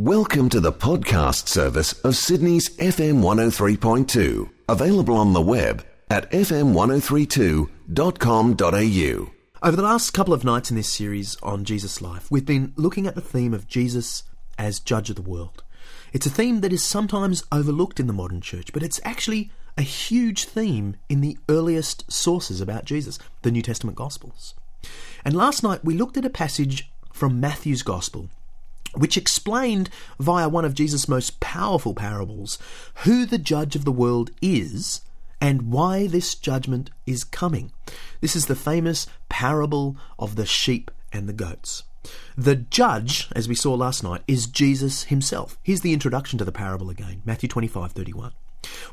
Welcome to the podcast service of Sydney's FM 103.2, available on the web at fm1032.com.au. Over the last couple of nights in this series on Jesus' life, we've been looking at the theme of Jesus as judge of the world. It's a theme that is sometimes overlooked in the modern church, but it's actually a huge theme in the earliest sources about Jesus, the New Testament Gospels. And last night we looked at a passage from Matthew's Gospel which explained via one of Jesus' most powerful parables who the judge of the world is and why this judgment is coming. This is the famous parable of the sheep and the goats. The judge, as we saw last night, is Jesus himself. Here's the introduction to the parable again Matthew 25 31.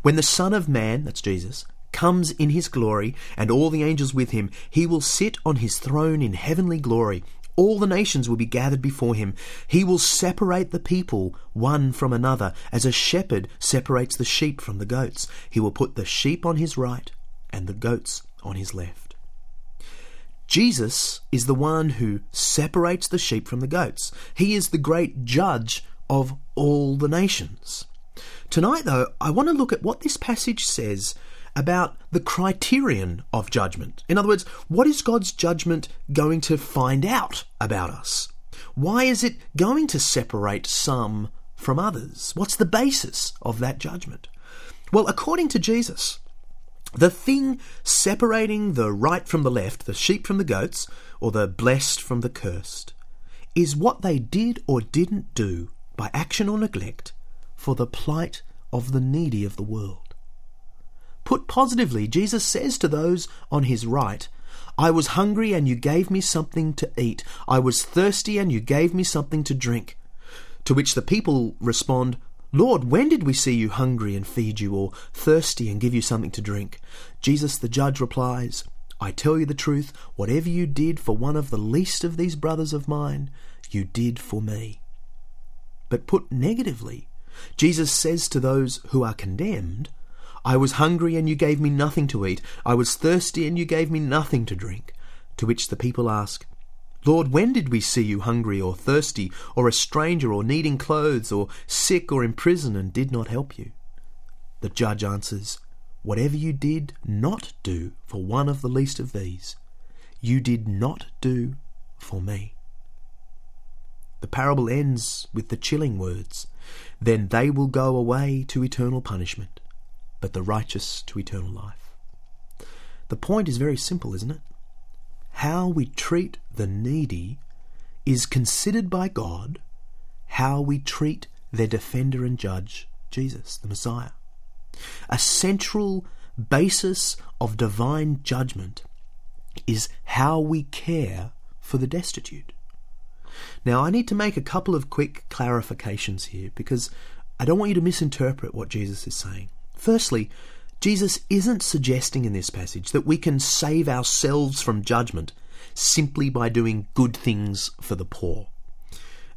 When the Son of Man, that's Jesus, comes in his glory, and all the angels with him, he will sit on his throne in heavenly glory all the nations will be gathered before him. He will separate the people one from another, as a shepherd separates the sheep from the goats. He will put the sheep on his right and the goats on his left. Jesus is the one who separates the sheep from the goats. He is the great judge of all the nations. Tonight, though, I want to look at what this passage says about the criterion of judgment. In other words, what is God's judgment going to find out about us? Why is it going to separate some from others? What's the basis of that judgment? Well, according to Jesus, the thing separating the right from the left, the sheep from the goats, or the blessed from the cursed, is what they did or didn't do by action or neglect for the plight of the needy of the world. Put positively, Jesus says to those on his right, I was hungry and you gave me something to eat. I was thirsty and you gave me something to drink. To which the people respond, Lord, when did we see you hungry and feed you, or thirsty and give you something to drink? Jesus the judge replies, I tell you the truth, whatever you did for one of the least of these brothers of mine, you did for me. But put negatively, Jesus says to those who are condemned, I was hungry and you gave me nothing to eat. I was thirsty and you gave me nothing to drink. To which the people ask, Lord, when did we see you hungry or thirsty, or a stranger, or needing clothes, or sick, or in prison, and did not help you? The judge answers, Whatever you did not do for one of the least of these, you did not do for me. The parable ends with the chilling words, Then they will go away to eternal punishment but the righteous to eternal life. The point is very simple, isn't it? How we treat the needy is considered by God how we treat their defender and judge, Jesus, the Messiah. A central basis of divine judgment is how we care for the destitute. Now, I need to make a couple of quick clarifications here because I don't want you to misinterpret what Jesus is saying. Firstly, Jesus isn't suggesting in this passage that we can save ourselves from judgment simply by doing good things for the poor.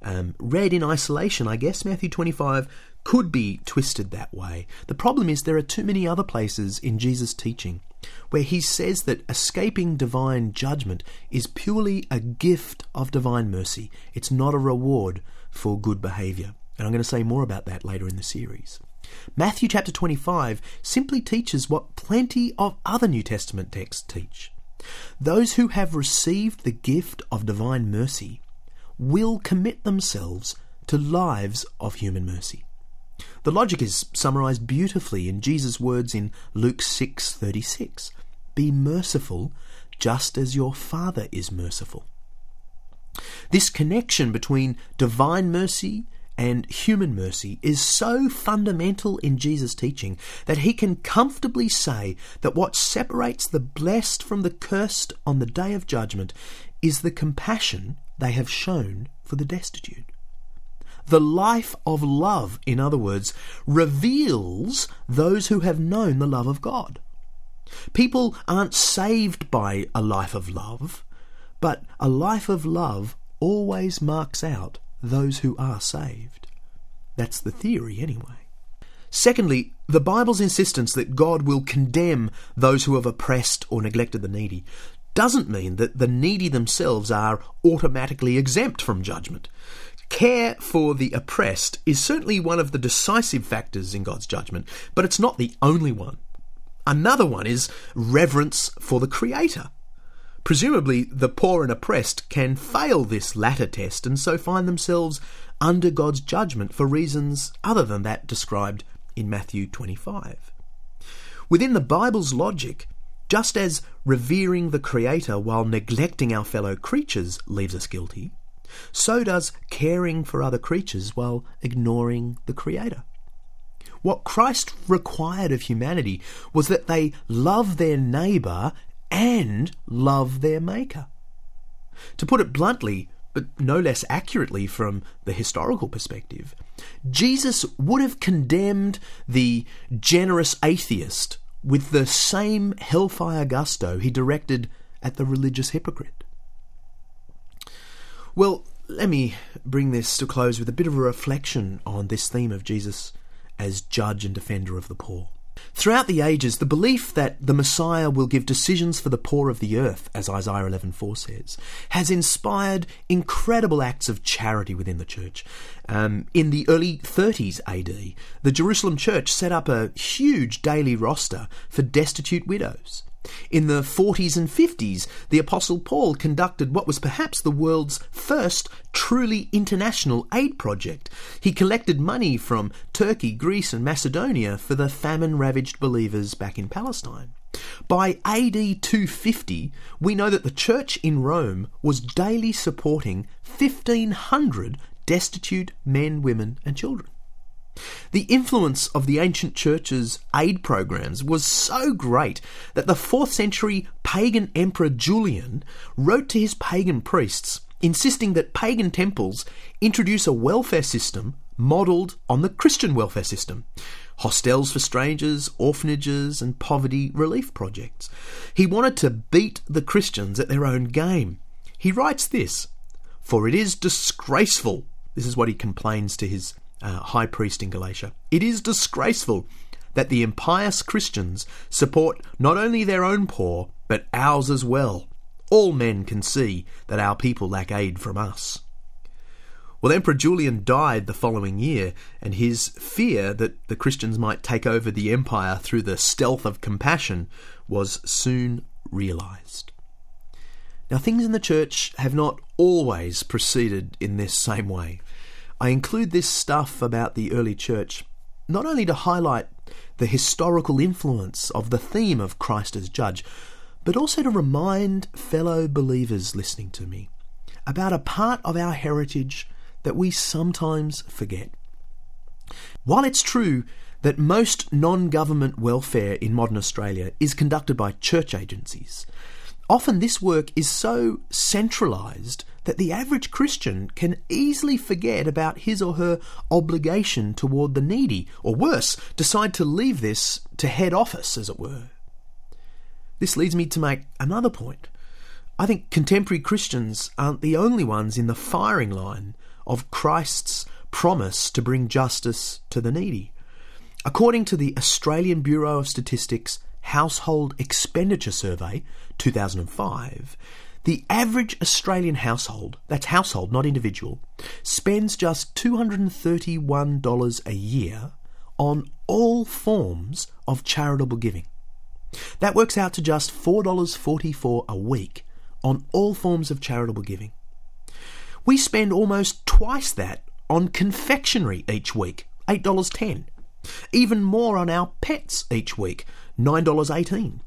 Um, read in isolation, I guess Matthew 25 could be twisted that way. The problem is there are too many other places in Jesus' teaching where he says that escaping divine judgment is purely a gift of divine mercy. It's not a reward for good behavior. And I'm going to say more about that later in the series. Matthew chapter 25 simply teaches what plenty of other New Testament texts teach. Those who have received the gift of divine mercy will commit themselves to lives of human mercy. The logic is summarized beautifully in Jesus' words in Luke 6:36. Be merciful just as your Father is merciful. This connection between divine mercy and human mercy is so fundamental in Jesus' teaching that he can comfortably say that what separates the blessed from the cursed on the day of judgment is the compassion they have shown for the destitute. The life of love, in other words, reveals those who have known the love of God. People aren't saved by a life of love, but a life of love always marks out those who are saved. That's the theory, anyway. Secondly, the Bible's insistence that God will condemn those who have oppressed or neglected the needy doesn't mean that the needy themselves are automatically exempt from judgment. Care for the oppressed is certainly one of the decisive factors in God's judgment, but it's not the only one. Another one is reverence for the Creator. Presumably, the poor and oppressed can fail this latter test and so find themselves under God's judgment for reasons other than that described in Matthew 25. Within the Bible's logic, just as revering the Creator while neglecting our fellow creatures leaves us guilty, so does caring for other creatures while ignoring the Creator. What Christ required of humanity was that they love their neighbour and love their Maker. To put it bluntly, but no less accurately from the historical perspective, Jesus would have condemned the generous atheist with the same hellfire gusto he directed at the religious hypocrite. Well, let me bring this to close with a bit of a reflection on this theme of Jesus as judge and defender of the poor. Throughout the ages, the belief that the Messiah will give decisions for the poor of the earth, as Isaiah 11:4 says, has inspired incredible acts of charity within the church. Um, in the early 30s AD, the Jerusalem church set up a huge daily roster for destitute widows. In the 40s and 50s, the Apostle Paul conducted what was perhaps the world's first truly international aid project. He collected money from Turkey, Greece, and Macedonia for the famine ravaged believers back in Palestine. By AD 250, we know that the church in Rome was daily supporting 1,500 destitute men, women, and children. The influence of the ancient church's aid programs was so great that the 4th century pagan emperor Julian wrote to his pagan priests insisting that pagan temples introduce a welfare system modelled on the Christian welfare system hostels for strangers, orphanages, and poverty relief projects. He wanted to beat the Christians at their own game. He writes this For it is disgraceful, this is what he complains to his uh, high priest in Galatia. It is disgraceful that the impious Christians support not only their own poor, but ours as well. All men can see that our people lack aid from us. Well, Emperor Julian died the following year, and his fear that the Christians might take over the empire through the stealth of compassion was soon realized. Now, things in the church have not always proceeded in this same way. I include this stuff about the early church not only to highlight the historical influence of the theme of Christ as judge, but also to remind fellow believers listening to me about a part of our heritage that we sometimes forget. While it's true that most non government welfare in modern Australia is conducted by church agencies, often this work is so centralised that the average Christian can easily forget about his or her obligation toward the needy, or worse, decide to leave this to head office, as it were. This leads me to make another point. I think contemporary Christians aren't the only ones in the firing line of Christ's promise to bring justice to the needy. According to the Australian Bureau of Statistics Household Expenditure Survey 2005, the average Australian household, that's household, not individual, spends just $231 a year on all forms of charitable giving. That works out to just $4.44 a week on all forms of charitable giving. We spend almost twice that on confectionery each week, $8.10. Even more on our pets each week, $9.18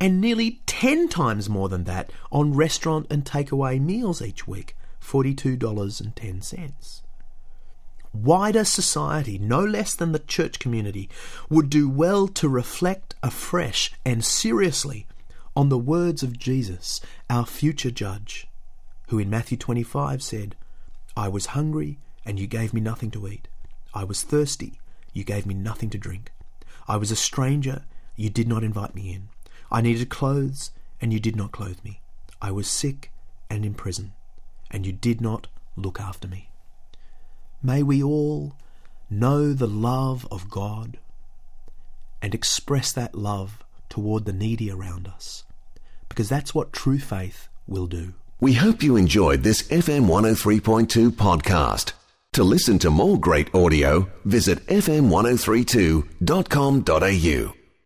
and nearly 10 times more than that on restaurant and takeaway meals each week, $42.10. Wider society, no less than the church community, would do well to reflect afresh and seriously on the words of Jesus, our future judge, who in Matthew 25 said, I was hungry, and you gave me nothing to eat. I was thirsty, you gave me nothing to drink. I was a stranger, you did not invite me in. I needed clothes, and you did not clothe me. I was sick and in prison, and you did not look after me. May we all know the love of God and express that love toward the needy around us, because that's what true faith will do. We hope you enjoyed this FM 103.2 podcast. To listen to more great audio, visit fm1032.com.au.